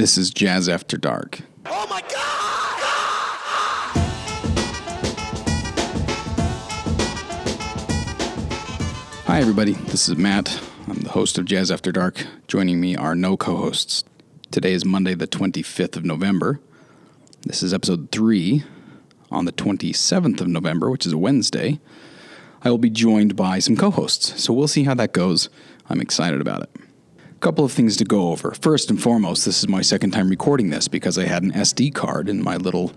This is Jazz After Dark. Oh my god! Hi, everybody. This is Matt. I'm the host of Jazz After Dark. Joining me are no co hosts. Today is Monday, the 25th of November. This is episode three. On the 27th of November, which is a Wednesday, I will be joined by some co hosts. So we'll see how that goes. I'm excited about it. Couple of things to go over. First and foremost, this is my second time recording this because I had an SD card in my little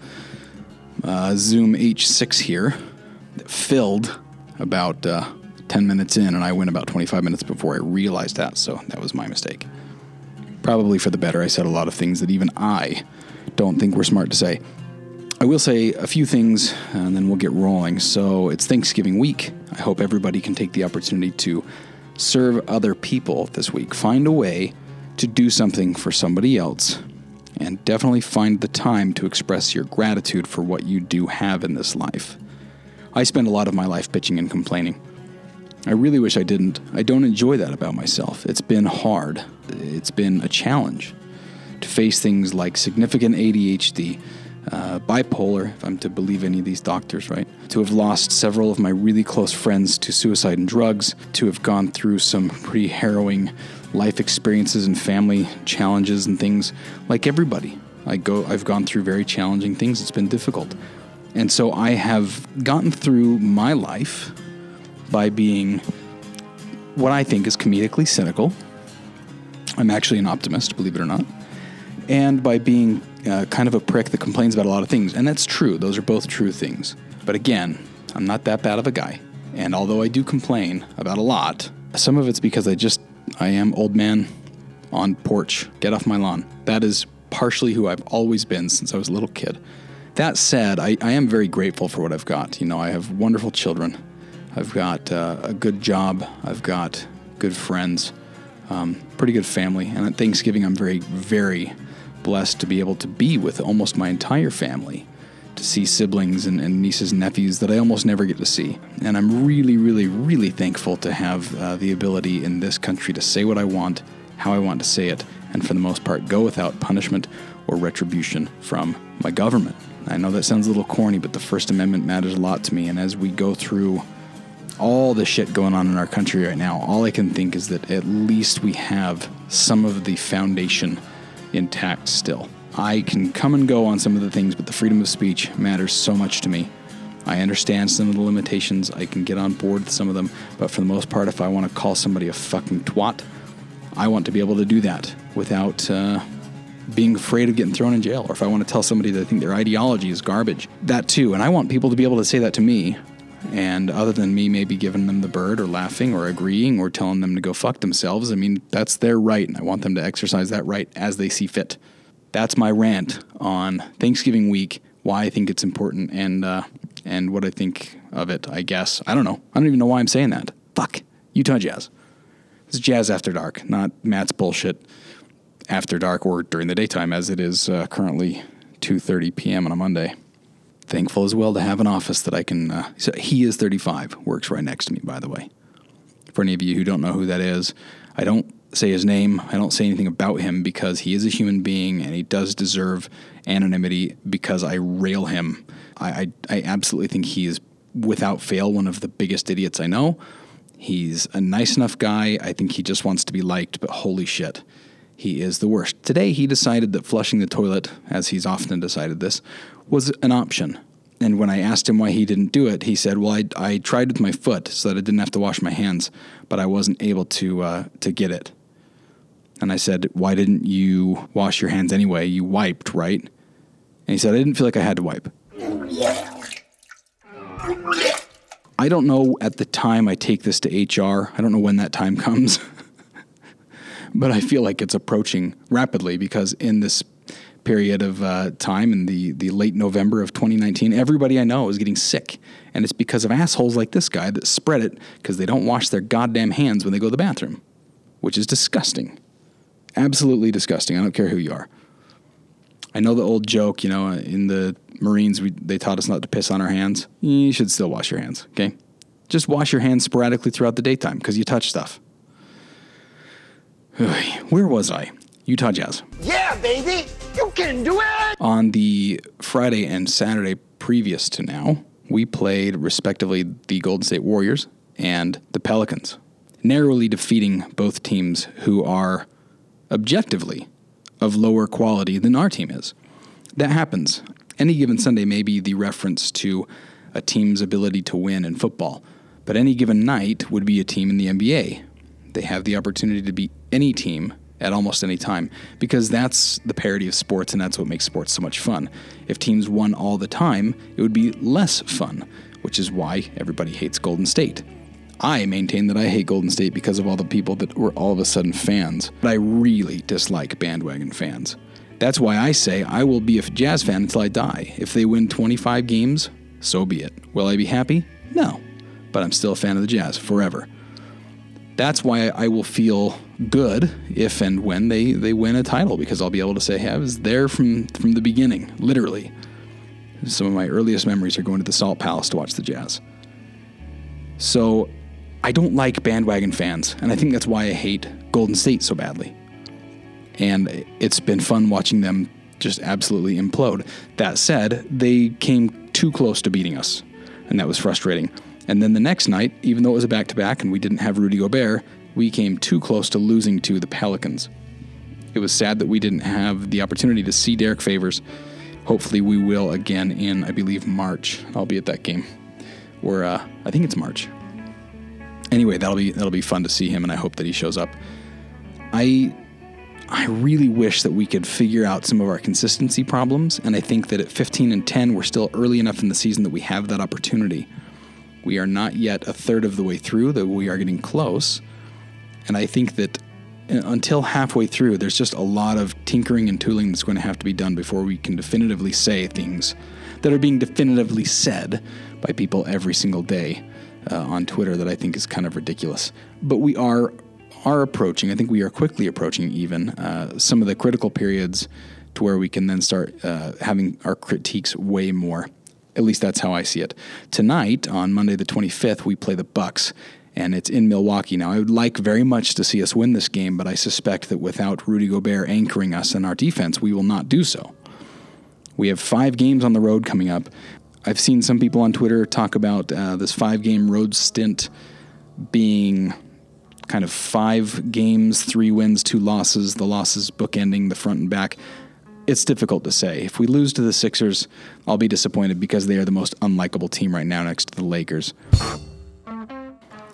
uh, Zoom H6 here that filled about uh, 10 minutes in, and I went about 25 minutes before I realized that, so that was my mistake. Probably for the better, I said a lot of things that even I don't think were smart to say. I will say a few things, and then we'll get rolling. So it's Thanksgiving week. I hope everybody can take the opportunity to serve other people this week. Find a way to do something for somebody else, and definitely find the time to express your gratitude for what you do have in this life. I spend a lot of my life bitching and complaining. I really wish I didn't. I don't enjoy that about myself. It's been hard. It's been a challenge to face things like significant ADHD, uh, bipolar, if I'm to believe any of these doctors, right? To have lost several of my really close friends to suicide and drugs, to have gone through some pretty harrowing life experiences and family challenges and things. Like everybody, I go. I've gone through very challenging things. It's been difficult, and so I have gotten through my life by being what I think is comedically cynical. I'm actually an optimist, believe it or not. And by being uh, kind of a prick that complains about a lot of things. And that's true, those are both true things. But again, I'm not that bad of a guy. And although I do complain about a lot, some of it's because I just, I am old man on porch, get off my lawn. That is partially who I've always been since I was a little kid. That said, I, I am very grateful for what I've got. You know, I have wonderful children. I've got uh, a good job. I've got good friends, um, pretty good family. And at Thanksgiving, I'm very, very blessed to be able to be with almost my entire family, to see siblings and, and nieces and nephews that I almost never get to see. And I'm really, really, really thankful to have uh, the ability in this country to say what I want, how I want to say it, and for the most part, go without punishment or retribution from my government. I know that sounds a little corny, but the First Amendment matters a lot to me. And as we go through all the shit going on in our country right now, all I can think is that at least we have some of the foundation intact still. I can come and go on some of the things, but the freedom of speech matters so much to me. I understand some of the limitations. I can get on board with some of them, but for the most part, if I want to call somebody a fucking twat, I want to be able to do that without uh, being afraid of getting thrown in jail. Or if I want to tell somebody that I think their ideology is garbage, that too. And I want people to be able to say that to me and other than me maybe giving them the bird or laughing or agreeing or telling them to go fuck themselves, I mean, that's their right. And I want them to exercise that right as they see fit. That's my rant on Thanksgiving week, why I think it's important and, uh, and what I think of it, I guess. I don't know. I don't even know why I'm saying that. Fuck. Utah Jazz. Is Jazz After Dark, not Matt's bullshit after dark or during the daytime as it is uh, currently 2.30 p.m. on a Monday thankful as well to have an office that I can. Uh, so he is 35, works right next to me, by the way. For any of you who don't know who that is, I don't say his name. I don't say anything about him because he is a human being and he does deserve anonymity because I rail him. I, I, I absolutely think he is, without fail, one of the biggest idiots I know. He's a nice enough guy. I think he just wants to be liked, but holy shit, he is the worst. Today, he decided that flushing the toilet, as he's often decided this, was an option. And when I asked him why he didn't do it, he said, "Well, I, I tried with my foot so that I didn't have to wash my hands, but I wasn't able to uh, to get it." And I said, "Why didn't you wash your hands anyway? You wiped, right?" And he said, "I didn't feel like I had to wipe." I don't know at the time I take this to HR. I don't know when that time comes. But I feel like it's approaching rapidly because in this period of uh, time in the, the late November of 2019, everybody I know is getting sick. And it's because of assholes like this guy that spread it because they don't wash their goddamn hands when they go to the bathroom, which is disgusting. Absolutely disgusting. I don't care who you are. I know the old joke, you know, in the Marines, we, they taught us not to piss on our hands. You should still wash your hands, okay? Just wash your hands sporadically throughout the daytime because you touch stuff. Where was I? Utah Jazz. Yeah, baby, you can do it. On the Friday and Saturday previous to now, we played respectively the Golden State Warriors and the Pelicans, narrowly defeating both teams who are objectively of lower quality than our team is. That happens. Any given Sunday may be the reference to a team's ability to win in football, but any given night would be a team in the NBA. They have the opportunity to beat any team at almost any time because that's the parity of sports and that's what makes sports so much fun. If teams won all the time, it would be less fun, which is why everybody hates Golden State. I maintain that I hate Golden State because of all the people that were all of a sudden fans. But I really dislike bandwagon fans. That's why I say I will be a Jazz fan until I die. If they win 25 games, so be it. Will I be happy? No. But I'm still a fan of the Jazz forever. That's why I will feel good if and when they, they win a title because I'll be able to say, hey, I was there from, from the beginning, literally. Some of my earliest memories are going to the Salt Palace to watch the Jazz. So I don't like bandwagon fans, and I think that's why I hate Golden State so badly. And it's been fun watching them just absolutely implode. That said, they came too close to beating us, and that was frustrating. And then the next night, even though it was a back to back and we didn't have Rudy Gobert, we came too close to losing to the Pelicans. It was sad that we didn't have the opportunity to see Derrick Favors. Hopefully, we will again in, I believe, March. I'll be at that game. Or uh, I think it's March. Anyway, that'll be that'll be fun to see him, and I hope that he shows up. I I really wish that we could figure out some of our consistency problems, and I think that at 15 and 10, we're still early enough in the season that we have that opportunity. We are not yet a third of the way through, though we are getting close. And I think that uh, until halfway through, there's just a lot of tinkering and tooling that's going to have to be done before we can definitively say things that are being definitively said by people every single day uh, on Twitter that I think is kind of ridiculous. But we are are approaching. I think we are quickly approaching even uh, some of the critical periods to where we can then start uh, having our critiques way more. At least that's how I see it. Tonight on Monday the 25th, we play the Bucks and it's in Milwaukee. Now, I would like very much to see us win this game, but I suspect that without Rudy Gobert anchoring us in our defense, we will not do so. We have five games on the road coming up. I've seen some people on Twitter talk about uh, this five game road stint being kind of five games, three wins, two losses, the losses bookending the front and back. It's difficult to say. If we lose to the Sixers, I'll be disappointed because they are the most unlikable team right now next to the Lakers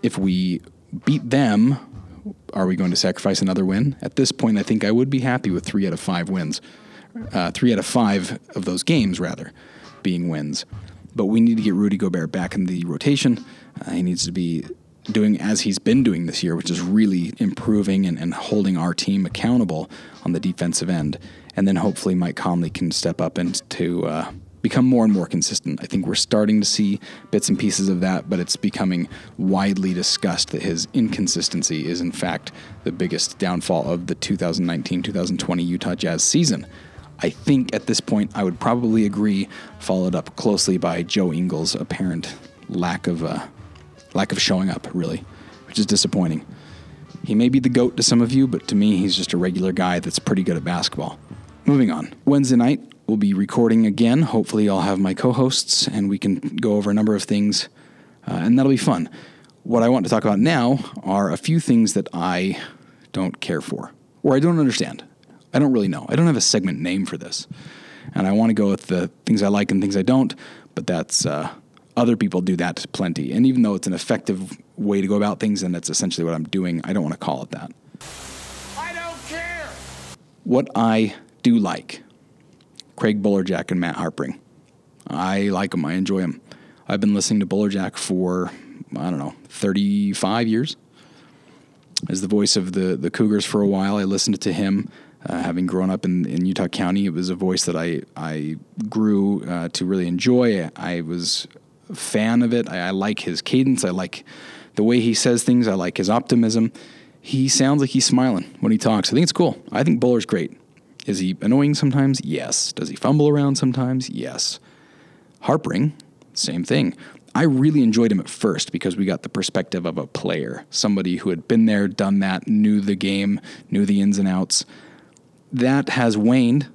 if we beat them, are we going to sacrifice another win? At this point, I think I would be happy with three out of five wins. Uh, three out of five of those games, rather, being wins. But we need to get Rudy Gobert back in the rotation. Uh, he needs to be doing as he's been doing this year, which is really improving and, and holding our team accountable on the defensive end. And then hopefully Mike Conley can step up and to uh, become more and more consistent. I think we're starting to see bits and pieces of that, but it's becoming widely discussed that his inconsistency is, in fact, the biggest downfall of the 2019 2020 Utah Jazz season. I think at this point I would probably agree, followed up closely by Joe Ingles' apparent lack of uh, lack of showing up, really, which is disappointing. He may be the GOAT to some of you, but to me, he's just a regular guy that's pretty good at basketball. Moving on. Wednesday night, we'll be recording again. Hopefully, I'll have my co hosts and we can go over a number of things, uh, and that'll be fun. What I want to talk about now are a few things that I don't care for or I don't understand. I don't really know. I don't have a segment name for this. And I want to go with the things I like and things I don't, but that's uh, other people do that plenty. And even though it's an effective way to go about things and that's essentially what I'm doing, I don't want to call it that. I don't care. What I do like Craig Bullerjack and Matt Harpring. I like them. I enjoy them. I've been listening to Bullerjack for I don't know 35 years. As the voice of the the Cougars for a while, I listened to him. Uh, having grown up in, in Utah County, it was a voice that I I grew uh, to really enjoy. I was a fan of it. I, I like his cadence. I like the way he says things. I like his optimism. He sounds like he's smiling when he talks. I think it's cool. I think Buller's great. Is he annoying sometimes? Yes. Does he fumble around sometimes? Yes. Harpring, same thing. I really enjoyed him at first because we got the perspective of a player, somebody who had been there, done that, knew the game, knew the ins and outs. that has waned,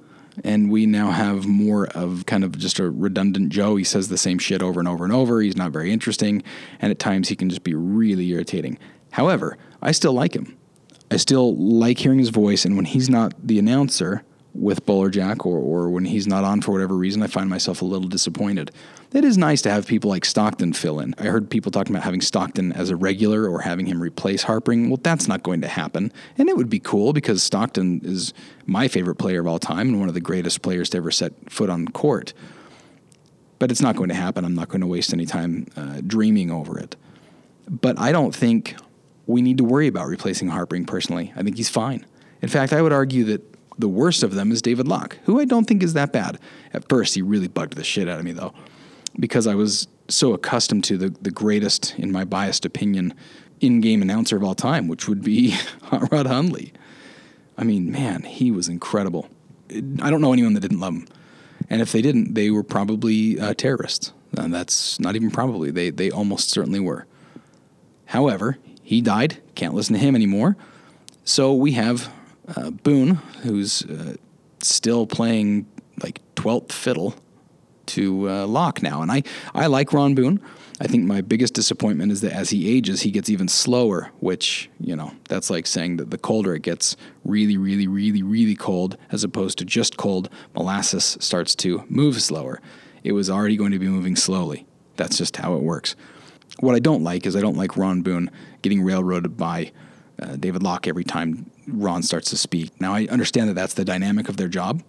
and we now have more of kind of just a redundant Joe. He says the same shit over and over and over. He's not very interesting, and at times he can just be really irritating. However, I still like him. I still like hearing his voice, and when he's not the announcer with Bullerjack or, or when he's not on for whatever reason, I find myself a little disappointed. It is nice to have people like Stockton fill in. I heard people talking about having Stockton as a regular or having him replace Harpring. Well, that's not going to happen. And it would be cool because Stockton is my favorite player of all time and one of the greatest players to ever set foot on court. But it's not going to happen. I'm not going to waste any time uh, dreaming over it. But I don't think we need to worry about replacing Harpring personally. I think he's fine. In fact, I would argue that the worst of them is David Locke, who I don't think is that bad. At first, he really bugged the shit out of me, though, because I was so accustomed to the, the greatest, in my biased opinion, in game announcer of all time, which would be Rod Hundley. I mean, man, he was incredible. I don't know anyone that didn't love him. And if they didn't, they were probably uh, terrorists. And that's not even probably. They, they almost certainly were. However, he died. Can't listen to him anymore. So we have uh, Boone, who's uh, still playing like 12th fiddle to uh, Locke now. And I, I like Ron Boone. I think my biggest disappointment is that as he ages, he gets even slower, which, you know, that's like saying that the colder it gets, really, really, really, really cold, as opposed to just cold, molasses starts to move slower. It was already going to be moving slowly. That's just how it works. What I don't like is I don't like Ron Boone getting railroaded by uh, David Locke every time Ron starts to speak. Now I understand that that's the dynamic of their job.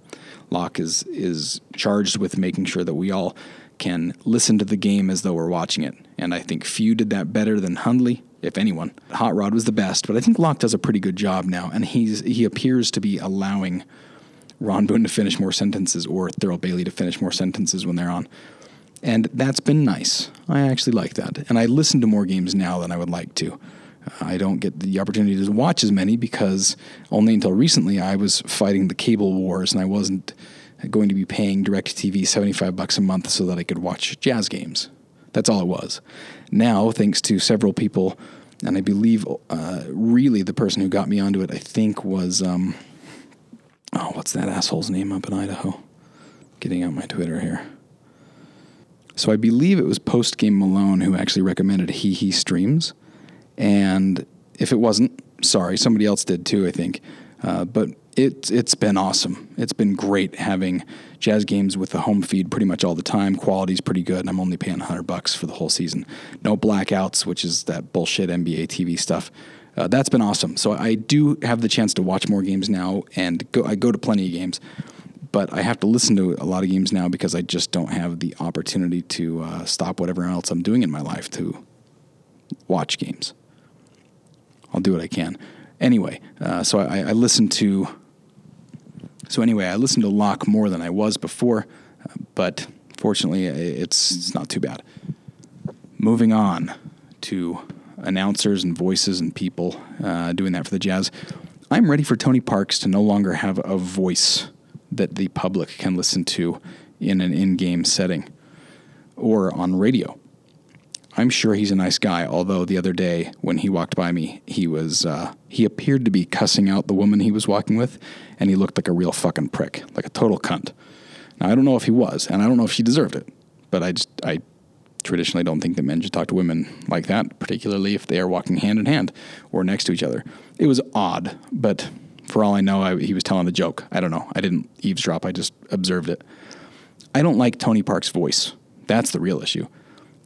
Locke is is charged with making sure that we all can listen to the game as though we're watching it, and I think few did that better than Hundley, if anyone. Hot Rod was the best, but I think Locke does a pretty good job now, and he's he appears to be allowing Ron Boone to finish more sentences or Thurl Bailey to finish more sentences when they're on. And that's been nice. I actually like that. And I listen to more games now than I would like to. I don't get the opportunity to watch as many because only until recently I was fighting the cable wars and I wasn't going to be paying DirecTV 75 bucks a month so that I could watch jazz games. That's all it was. Now, thanks to several people, and I believe uh, really the person who got me onto it, I think was, um, oh, what's that asshole's name up in Idaho? Getting out my Twitter here. So I believe it was Post Game Malone who actually recommended HeheStreams. And if it wasn't, sorry, somebody else did too, I think. Uh, but it's it's been awesome. It's been great having jazz games with the home feed pretty much all the time. Quality's pretty good, and I'm only paying 100 bucks for the whole season. No blackouts, which is that bullshit NBA TV stuff. Uh, that's been awesome. So I do have the chance to watch more games now, and go, I go to plenty of games. But I have to listen to a lot of games now because I just don't have the opportunity to uh, stop whatever else I'm doing in my life to watch games. I'll do what I can. Anyway, uh, so I, I to. So anyway, I listened to Locke more than I was before, but fortunately, it's it's not too bad. Moving on to announcers and voices and people uh, doing that for the Jazz. I'm ready for Tony Parks to no longer have a voice that the public can listen to in an in-game setting or on radio. I'm sure he's a nice guy. Although the other day when he walked by me, he was uh, he appeared to be cussing out the woman he was walking with, and he looked like a real fucking prick, like a total cunt. Now I don't know if he was, and I don't know if she deserved it, but I just I traditionally don't think that men should talk to women like that, particularly if they are walking hand in hand or next to each other. It was odd, but for all I know, I, he was telling the joke. I don't know. I didn't eavesdrop. I just observed it. I don't like Tony Park's voice. That's the real issue.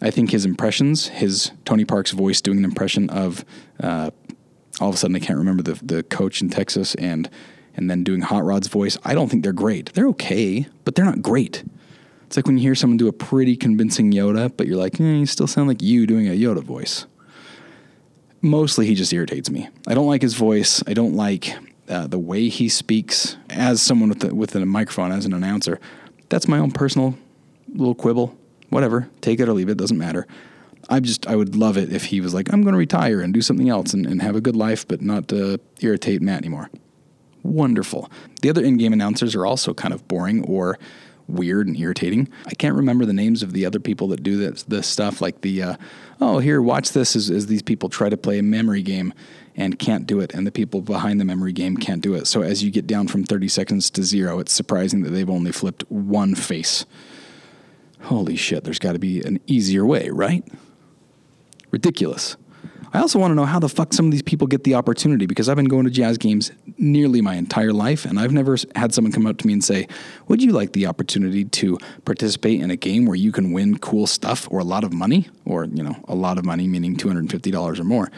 I think his impressions, his Tony Park's voice doing an impression of, uh, all of a sudden I can't remember the the coach in Texas and and then doing Hot Rod's voice. I don't think they're great. They're okay, but they're not great. It's like when you hear someone do a pretty convincing Yoda, but you're like, eh, you still sound like you doing a Yoda voice. Mostly, he just irritates me. I don't like his voice. I don't like uh, the way he speaks as someone with the, with a microphone as an announcer. That's my own personal little quibble whatever, take it or leave it, doesn't matter. I just I would love it if he was like, I'm going to retire and do something else and, and have a good life, but not uh, irritate Matt anymore. Wonderful. The other in-game announcers are also kind of boring or weird and irritating. I can't remember the names of the other people that do this, this stuff, like the uh, oh here watch this as, as these people try to play a memory game, and can't do it, and the people behind the memory game can't do it. So as you get down from 30 seconds to zero, it's surprising that they've only flipped one face. Holy shit, there's got to be an easier way, right? Ridiculous. I also want to know how the fuck some of these people get the opportunity because I've been going to jazz games nearly my entire life and I've never had someone come up to me and say, Would you like the opportunity to participate in a game where you can win cool stuff or a lot of money? Or, you know, a lot of money, meaning $250 or more.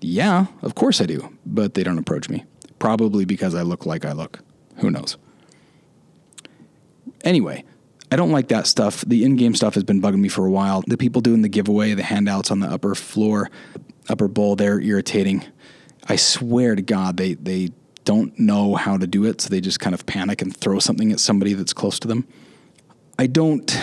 Yeah, of course I do, but they don't approach me. Probably because I look like I look. Who knows? Anyway, I don't like that stuff. The in game stuff has been bugging me for a while. The people doing the giveaway, the handouts on the upper floor, upper bowl, they're irritating. I swear to God, they, they don't know how to do it, so they just kind of panic and throw something at somebody that's close to them. I don't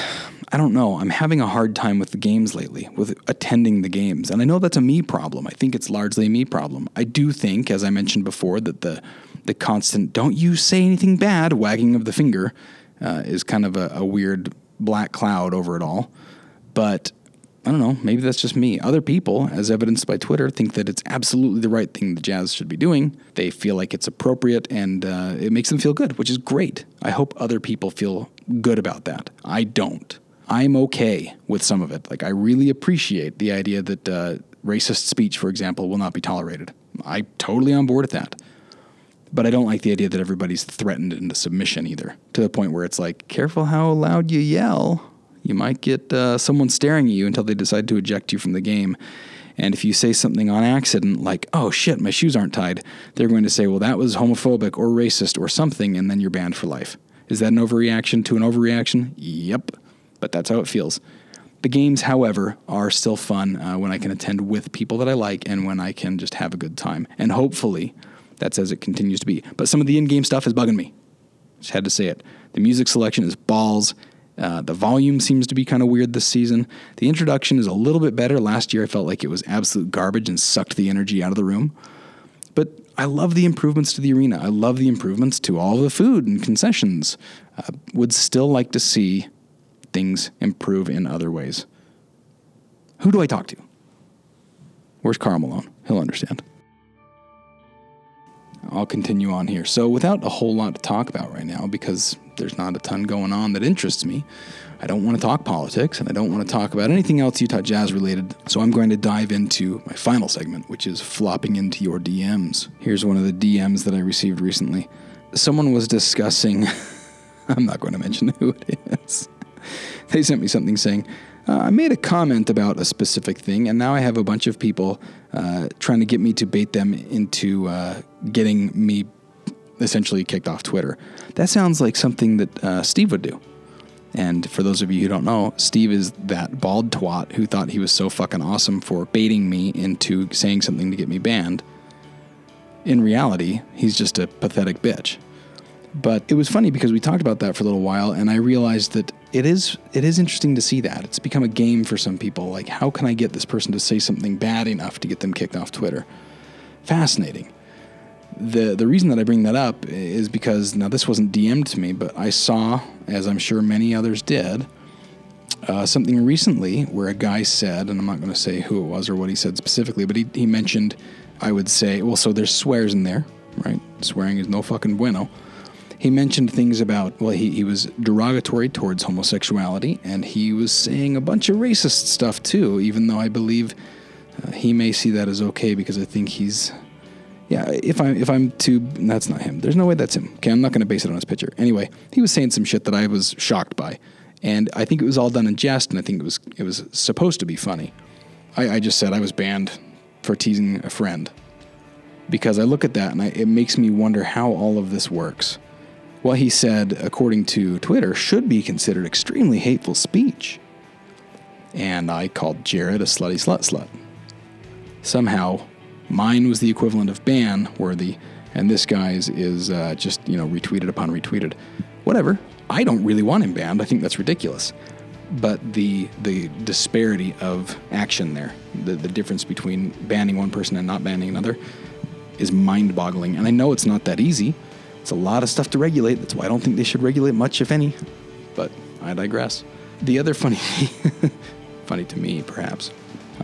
I don't know. I'm having a hard time with the games lately, with attending the games. And I know that's a me problem. I think it's largely a me problem. I do think, as I mentioned before, that the the constant "don't you say anything bad" wagging of the finger uh, is kind of a, a weird black cloud over it all. But I don't know, maybe that's just me. Other people, as evidenced by Twitter, think that it's absolutely the right thing the Jazz should be doing. They feel like it's appropriate and uh, it makes them feel good, which is great. I hope other people feel good about that. I don't. I'm okay with some of it. Like, I really appreciate the idea that uh, racist speech, for example, will not be tolerated. I'm totally on board with that. But I don't like the idea that everybody's threatened into submission either, to the point where it's like, careful how loud you yell. You might get uh, someone staring at you until they decide to eject you from the game. And if you say something on accident, like, oh shit, my shoes aren't tied, they're going to say, well, that was homophobic or racist or something, and then you're banned for life. Is that an overreaction to an overreaction? Yep but that's how it feels. The games, however, are still fun uh, when I can attend with people that I like and when I can just have a good time. And hopefully, that's as it continues to be. But some of the in game stuff is bugging me. Just had to say it. The music selection is balls. Uh, the volume seems to be kind of weird this season. The introduction is a little bit better. Last year, I felt like it was absolute garbage and sucked the energy out of the room. But I love the improvements to the arena. I love the improvements to all the food and concessions. Uh, would still like to see things improve in other ways. Who do I talk to? Where's Karl Malone? He'll understand. I'll continue on here. So, without a whole lot to talk about right now, because there's not a ton going on that interests me, I don't want to talk politics and I don't want to talk about anything else Utah Jazz related. So, I'm going to dive into my final segment, which is flopping into your DMs. Here's one of the DMs that I received recently. Someone was discussing, I'm not going to mention who it is. they sent me something saying, uh, I made a comment about a specific thing, and now I have a bunch of people uh, trying to get me to bait them into uh, getting me essentially kicked off Twitter. That sounds like something that uh, Steve would do. And for those of you who don't know, Steve is that bald twat who thought he was so fucking awesome for baiting me into saying something to get me banned. In reality, he's just a pathetic bitch. But it was funny because we talked about that for a little while, and I realized that it is it is interesting to see that it's become a game for some people. Like, how can I get this person to say something bad enough to get them kicked off Twitter? Fascinating. the The reason that I bring that up is because now this wasn't DM'd to me, but I saw, as I'm sure many others did, uh, something recently where a guy said, and I'm not going to say who it was or what he said specifically, but he, he mentioned, I would say, well, so there's swears in there, right? Swearing is no fucking bueno he mentioned things about, well, he, he was derogatory towards homosexuality, and he was saying a bunch of racist stuff too, even though I believe uh, he may see that as okay because I think he's. Yeah, if I'm if I'm too, that's not him. There's no way that's him. Okay, I'm not going to base it on his picture. Anyway, he was saying some shit that I was shocked by, and I think it was all done in jest, and I think it was it was supposed to be funny. I, I just said I was banned for teasing a friend because I look at that and I, it makes me wonder how all of this works what he said, according to Twitter, should be considered extremely hateful speech. And I called Jared a slutty slut slut. Somehow, mine was the equivalent of ban worthy, and this guy's is uh, just, you know, retweeted upon retweeted. Whatever. I don't really want him banned. I think that's ridiculous. But the the disparity of action there, the, the difference between banning one person and not banning another, is mind boggling. And I know it's not that easy. It's a lot of stuff to regulate. That's why I don't think they should regulate much, if any. But I digress. The other funny, funny to me, perhaps,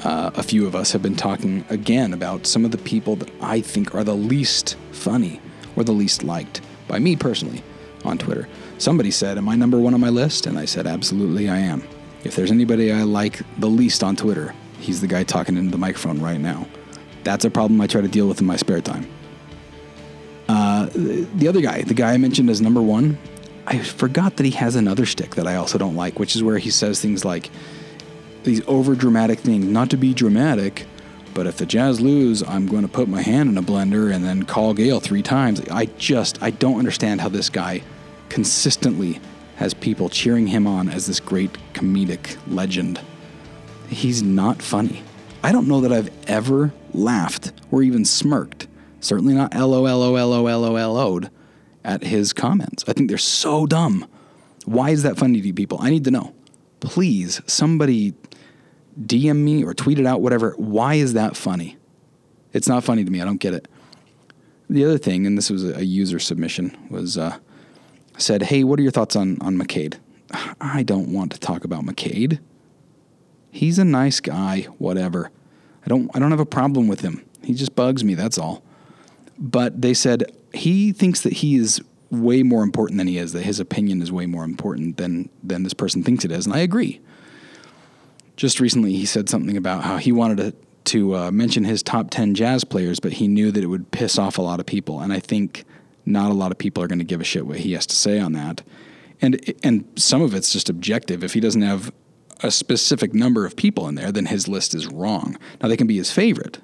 uh, a few of us have been talking again about some of the people that I think are the least funny or the least liked by me personally on Twitter. Somebody said, Am I number one on my list? And I said, Absolutely, I am. If there's anybody I like the least on Twitter, he's the guy talking into the microphone right now. That's a problem I try to deal with in my spare time. The other guy, the guy I mentioned as number one, I forgot that he has another stick that I also don't like, which is where he says things like these over dramatic things, not to be dramatic, but if the Jazz lose, I'm going to put my hand in a blender and then call Gail three times. I just, I don't understand how this guy consistently has people cheering him on as this great comedic legend. He's not funny. I don't know that I've ever laughed or even smirked, certainly not LOLOLOLOLO'd at his comments. I think they're so dumb. Why is that funny to you people? I need to know. Please, somebody DM me or tweet it out, whatever. Why is that funny? It's not funny to me. I don't get it. The other thing, and this was a user submission, was uh, said, "Hey, what are your thoughts on on McCade?" I don't want to talk about McCade. He's a nice guy, whatever. I don't I don't have a problem with him. He just bugs me, that's all. But they said he thinks that he is way more important than he is, that his opinion is way more important than than this person thinks it is, and I agree just recently he said something about how he wanted to to uh, mention his top 10 jazz players, but he knew that it would piss off a lot of people. And I think not a lot of people are going to give a shit what he has to say on that. And, and some of it's just objective. If he doesn't have a specific number of people in there, then his list is wrong. Now, they can be his favorite.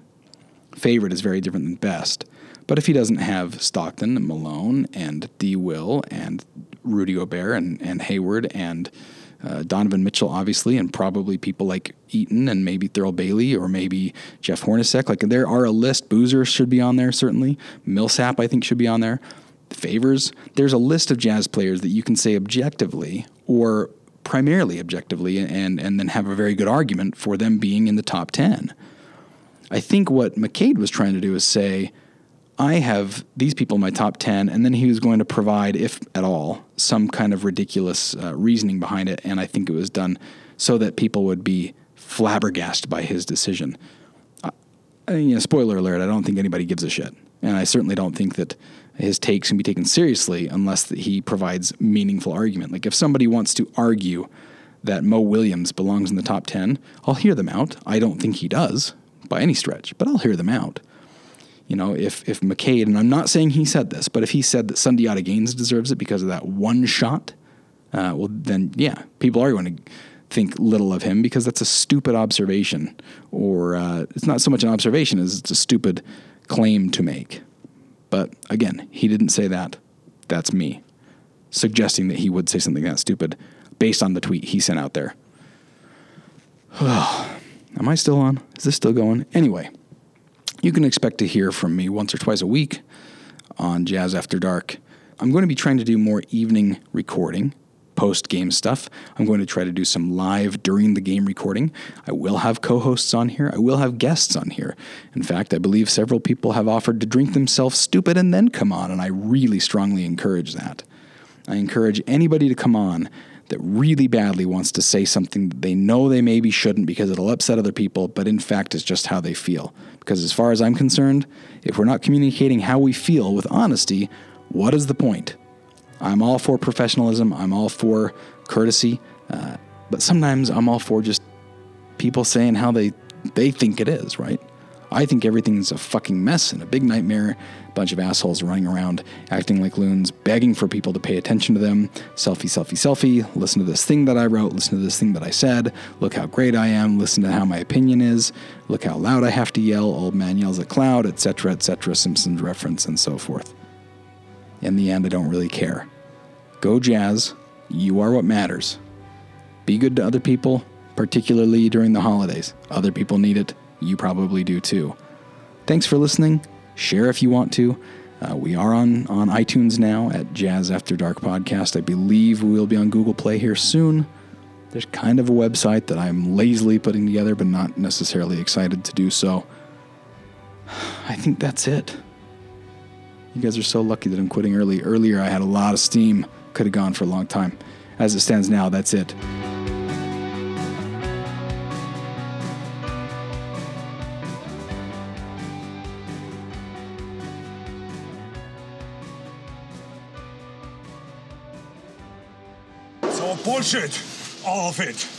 Favorite is very different than best. But if he doesn't have Stockton and Malone and D. Will and Rudy Gobert and, and Hayward and uh, Donovan Mitchell, obviously, and probably people like Eaton and maybe Thurl Bailey or maybe Jeff Hornacek. Like there are a list. Boozer should be on there certainly. Millsap I think should be on there. Favors. There's a list of jazz players that you can say objectively or primarily objectively and and then have a very good argument for them being in the top ten. I think what McCade was trying to do is say I have these people in my top 10, and then he was going to provide, if at all, some kind of ridiculous uh, reasoning behind it. And I think it was done so that people would be flabbergasted by his decision. Uh, you know, spoiler alert, I don't think anybody gives a shit. And I certainly don't think that his takes can be taken seriously unless he provides meaningful argument. Like if somebody wants to argue that Mo Williams belongs in the top 10, I'll hear them out. I don't think he does by any stretch, but I'll hear them out you know, if if McCade, and I'm not saying he said this, but if he said that Sundiata Gaines deserves it because of that one shot, uh, well, then yeah, people are going to think little of him because that's a stupid observation, or uh, it's not so much an observation as it's a stupid claim to make. But again, he didn't say that. That's me suggesting that he would say something that stupid based on the tweet he sent out there. Am I still on? Is this still going? Anyway you can expect to hear from me once or twice a week on Jazz After Dark. I'm going to be trying to do more evening recording, post game stuff. I'm going to try to do some live during the game recording. I will have co hosts on here, I will have guests on here. In fact, I believe several people have offered to drink themselves stupid and then come on, and I really strongly encourage that. I encourage anybody to come on that really badly wants to say something that they know they maybe shouldn't because it'll upset other people, but in fact is just how they feel. Because as far as I'm concerned, if we're not communicating how we feel with honesty, what is the point? I'm all for professionalism, I'm all for courtesy, uh, but sometimes I'm all for just people saying how they, they think it is, right? I think everything's a fucking mess and a big nightmare. Bunch of assholes running around acting like loons, begging for people to pay attention to them. Selfie, selfie, selfie. Listen to this thing that I wrote. Listen to this thing that I said. Look how great I am. Listen to how my opinion is. Look how loud I have to yell. Old man yells at cloud, etc., etc. Simpsons reference and so forth. In the end, I don't really care. Go Jazz. You are what matters. Be good to other people, particularly during the holidays. Other people need it. You probably do too. Thanks for listening. Share if you want to. Uh, we are on, on iTunes now at Jazz After Dark Podcast. I believe we will be on Google Play here soon. There's kind of a website that I'm lazily putting together, but not necessarily excited to do so. I think that's it. You guys are so lucky that I'm quitting early. Earlier, I had a lot of steam, could have gone for a long time. As it stands now, that's it. Bullshit. All of it.